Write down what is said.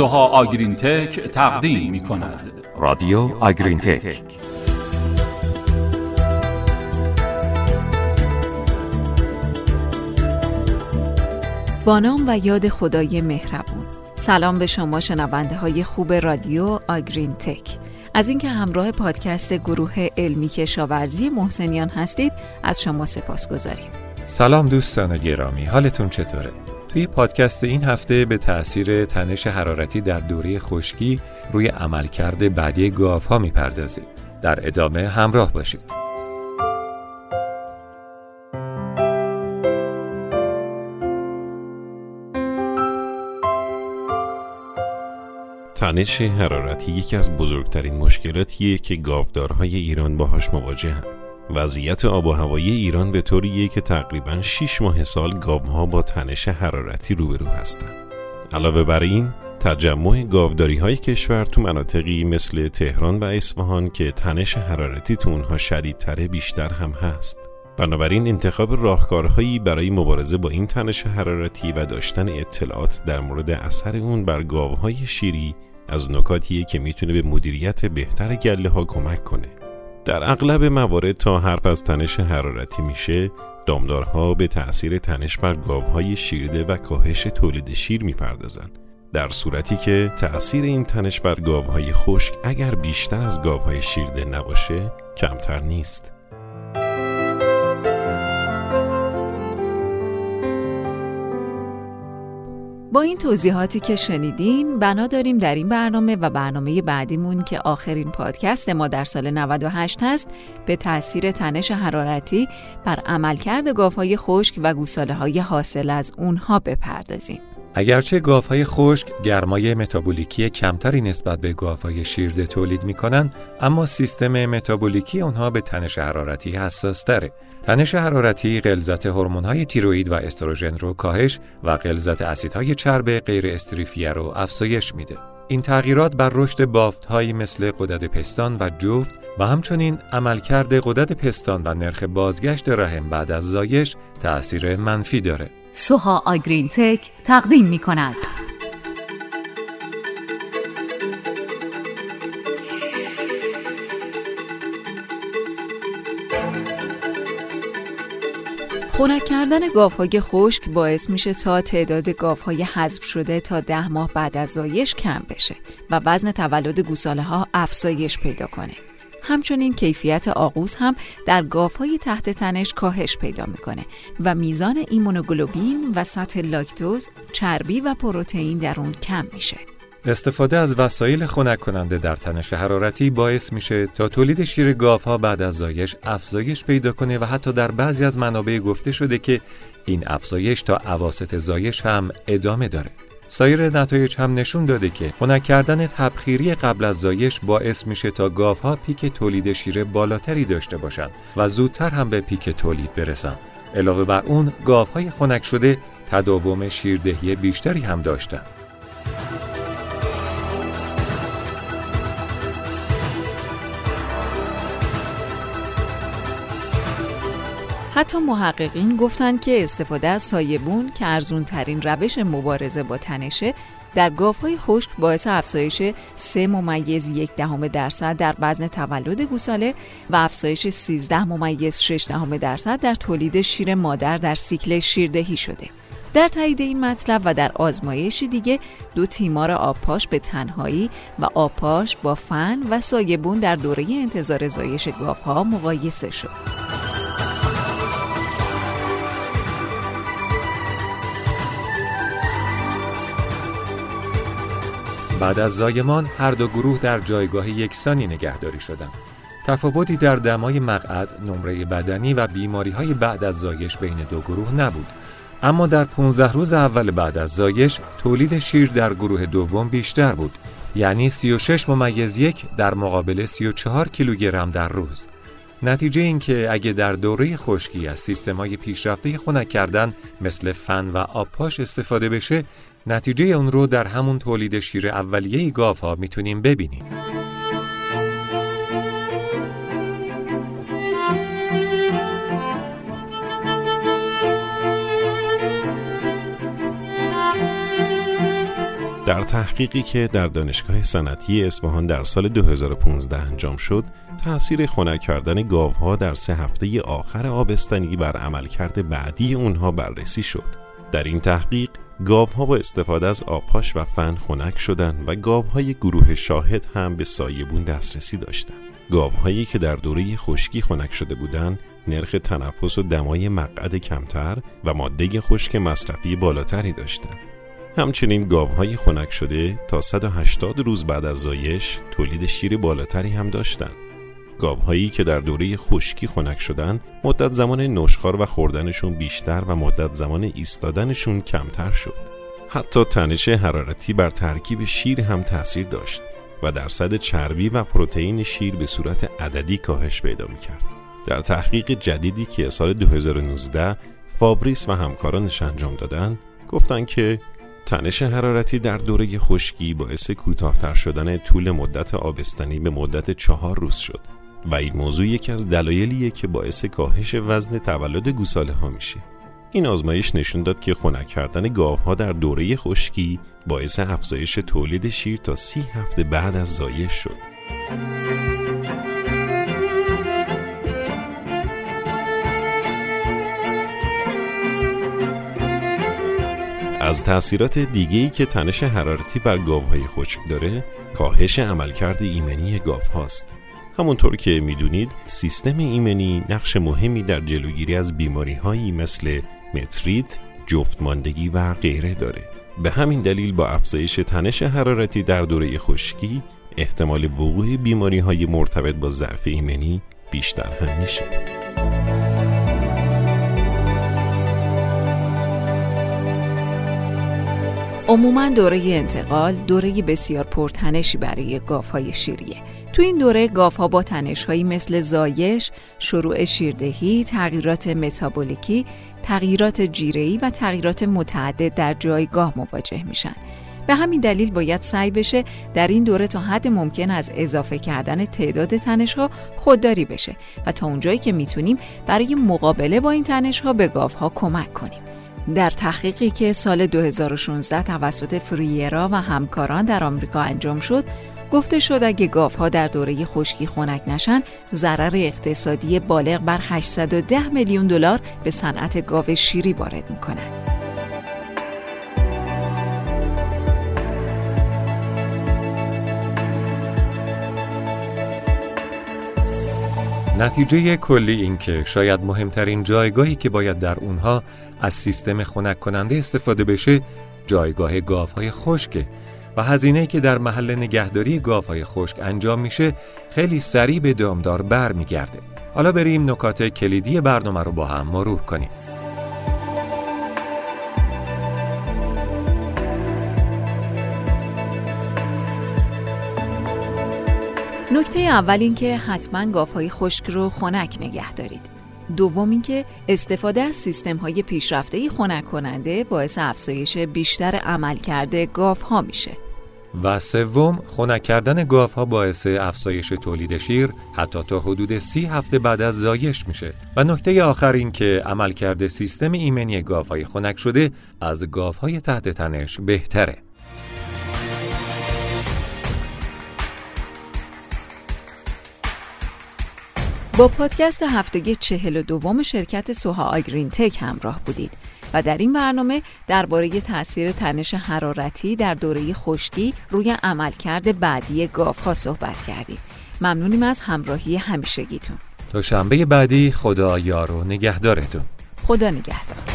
سوها آگرین تک تقدیم می کند رادیو آگرین تک با نام و یاد خدای مهربون. سلام به شما شنونده های خوب رادیو آگرین تک از اینکه همراه پادکست گروه علمی کشاورزی محسنیان هستید از شما سپاس گذاریم سلام دوستان گرامی حالتون چطوره؟ توی پادکست این هفته به تأثیر تنش حرارتی در دوره خشکی روی عملکرد بعدی گاف ها می‌پردازیم در ادامه همراه باشید تنش حرارتی یکی از بزرگترین مشکلاتیه که گاودارهای ایران باهاش مواجهند. وضعیت آب و هوایی ایران به طوریه که تقریبا 6 ماه سال گاوها با تنش حرارتی روبرو هستند. علاوه بر این تجمع گاوداری های کشور تو مناطقی مثل تهران و اصفهان که تنش حرارتی تو اونها شدیدتره بیشتر هم هست. بنابراین انتخاب راهکارهایی برای مبارزه با این تنش حرارتی و داشتن اطلاعات در مورد اثر اون بر گاوهای شیری از نکاتیه که می‌تونه به مدیریت بهتر گله ها کمک کنه. در اغلب موارد تا حرف از تنش حرارتی میشه دامدارها به تأثیر تنش بر گاوهای شیرده و کاهش تولید شیر می‌پردازند. در صورتی که تأثیر این تنش بر گاوهای خشک اگر بیشتر از گاوهای شیرده نباشه کمتر نیست. با این توضیحاتی که شنیدین بنا داریم در این برنامه و برنامه بعدیمون که آخرین پادکست ما در سال 98 هست به تاثیر تنش حرارتی بر عملکرد گاوهای خشک و گوساله های حاصل از اونها بپردازیم. اگرچه گاوهای خشک گرمای متابولیکی کمتری نسبت به گاوهای شیرده تولید می کنند اما سیستم متابولیکی آنها به تنش حرارتی حساس تره. تنش حرارتی غلظت هورمون‌های تیروئید و استروژن رو کاهش و غلظت اسیدهای چرب غیر استریفیه رو افزایش میده. این تغییرات بر رشد بافتهایی مثل قدرت پستان و جفت و همچنین عملکرد قدرت پستان و نرخ بازگشت رحم بعد از زایش تأثیر منفی داره. سوها آگرین تک تقدیم می کند. خنک کردن گاوهای خشک باعث میشه تا تعداد گاوهای حذف شده تا ده ماه بعد از زایش کم بشه و وزن تولد گوساله ها افزایش پیدا کنه. همچنین کیفیت آغوز هم در گاوهای تحت تنش کاهش پیدا می‌کنه و میزان ایمونوگلوبین و سطح لاکتوز، چربی و پروتئین در اون کم میشه. استفاده از وسایل خنک کننده در تنش حرارتی باعث میشه تا تولید شیر گاوها بعد از زایش افزایش پیدا کنه و حتی در بعضی از منابع گفته شده که این افزایش تا اواسط زایش هم ادامه داره. سایر نتایج هم نشون داده که خنک کردن تبخیری قبل از زایش باعث میشه تا گاوها پیک تولید شیر بالاتری داشته باشند و زودتر هم به پیک تولید برسن. علاوه بر اون گاوهای خنک شده تداوم شیردهی بیشتری هم داشتند. حتی محققین گفتن که استفاده از سایبون که ارزون ترین روش مبارزه با تنشه در گاوهای خشک باعث افزایش 3 ممیز یک دهم درصد در وزن تولد گوساله و افزایش 13 ممیز 6 دهم درصد در تولید شیر مادر در سیکل شیردهی شده. در تایید این مطلب و در آزمایشی دیگه دو تیمار آبپاش به تنهایی و آبپاش با فن و سایبون در دوره انتظار زایش گاوها مقایسه شد. بعد از زایمان هر دو گروه در جایگاه یکسانی نگهداری شدند. تفاوتی در دمای مقعد، نمره بدنی و بیماری های بعد از زایش بین دو گروه نبود. اما در 15 روز اول بعد از زایش تولید شیر در گروه دوم بیشتر بود. یعنی 36 ممیز یک در مقابل 34 کیلوگرم در روز. نتیجه این که اگه در دوره خشکی از سیستمای پیشرفته خنک کردن مثل فن و آبپاش استفاده بشه نتیجه اون رو در همون تولید شیر اولیه گاف ها می‌تونیم ببینیم. در تحقیقی که در دانشگاه صنعتی اصفهان در سال 2015 انجام شد، تأثیر خنک کردن گاوها در سه هفته آخر آبستنی بر عملکرد بعدی اونها بررسی شد. در این تحقیق گاوها با استفاده از آبهاش و فن خنک شدند و گاوهای گروه شاهد هم به سایبون دسترسی داشتند. گاوهایی که در دوره خشکی خنک شده بودند نرخ تنفس و دمای مقعد کمتر و ماده خشک مصرفی بالاتری داشتند. همچنین گاوهای خنک شده تا 180 روز بعد از زایش تولید شیر بالاتری هم داشتند. گاوهایی که در دوره خشکی خنک شدن مدت زمان نشخار و خوردنشون بیشتر و مدت زمان ایستادنشون کمتر شد. حتی تنش حرارتی بر ترکیب شیر هم تاثیر داشت و درصد چربی و پروتئین شیر به صورت عددی کاهش پیدا می‌کرد. در تحقیق جدیدی که سال 2019 فابریس و همکارانش انجام دادن گفتند که تنش حرارتی در دوره خشکی باعث کوتاهتر شدن طول مدت آبستنی به مدت چهار روز شد و این موضوع یکی از دلایلیه که باعث کاهش وزن تولد گوساله ها میشه. این آزمایش نشون داد که خنک کردن گاوها در دوره خشکی باعث افزایش تولید شیر تا سی هفته بعد از زایش شد. از تأثیرات دیگه‌ای که تنش حرارتی بر گاوهای خشک داره کاهش عملکرد ایمنی گاو هاست همونطور که می‌دونید سیستم ایمنی نقش مهمی در جلوگیری از بیماری هایی مثل متریت، جفتماندگی و غیره داره. به همین دلیل با افزایش تنش حرارتی در دوره خشکی احتمال وقوع بیماری های مرتبط با ضعف ایمنی بیشتر هم میشه. عموما دوره انتقال دوره بسیار پرتنشی برای گاوهای شیریه. تو این دوره گاوها با تنشهایی مثل زایش، شروع شیردهی، تغییرات متابولیکی، تغییرات جیره‌ای و تغییرات متعدد در جایگاه مواجه میشن. به همین دلیل باید سعی بشه در این دوره تا حد ممکن از اضافه کردن تعداد تنشها خودداری بشه و تا اونجایی که می‌تونیم برای مقابله با این تنشها به گاوها کمک کنیم. در تحقیقی که سال 2016 توسط فریرا و همکاران در آمریکا انجام شد، گفته شد اگه گاوها در دوره خشکی خنک نشن، ضرر اقتصادی بالغ بر 810 میلیون دلار به صنعت گاو شیری وارد می‌کنند. نتیجه کلی این که شاید مهمترین جایگاهی که باید در اونها از سیستم خنک کننده استفاده بشه جایگاه گاوهای خشکه و هزینه‌ای که در محل نگهداری گاوهای خشک انجام میشه خیلی سریع به دامدار برمیگرده. حالا بریم نکات کلیدی برنامه رو با هم مرور کنیم. نکته اول این که حتما گاوهای خشک رو خنک نگه دارید. دوم اینکه استفاده از سیستم های پیشرفته خنک کننده باعث افزایش بیشتر عملکرد گاف ها میشه. و سوم خنک کردن گاف ها باعث افزایش تولید شیر حتی تا حدود سی هفته بعد از زایش میشه. و نکته آخر این که عملکرد سیستم ایمنی گاف های خنک شده از گاف های تحت تنش بهتره. با پادکست هفتگی چهل و دوم شرکت سوها آگرین تک همراه بودید. و در این برنامه درباره تاثیر تنش حرارتی در دوره خشکی روی عملکرد بعدی گاف ها صحبت کردیم. ممنونیم از همراهی همیشگیتون. تا شنبه بعدی خدا یار و نگهدارتون. خدا نگهدار.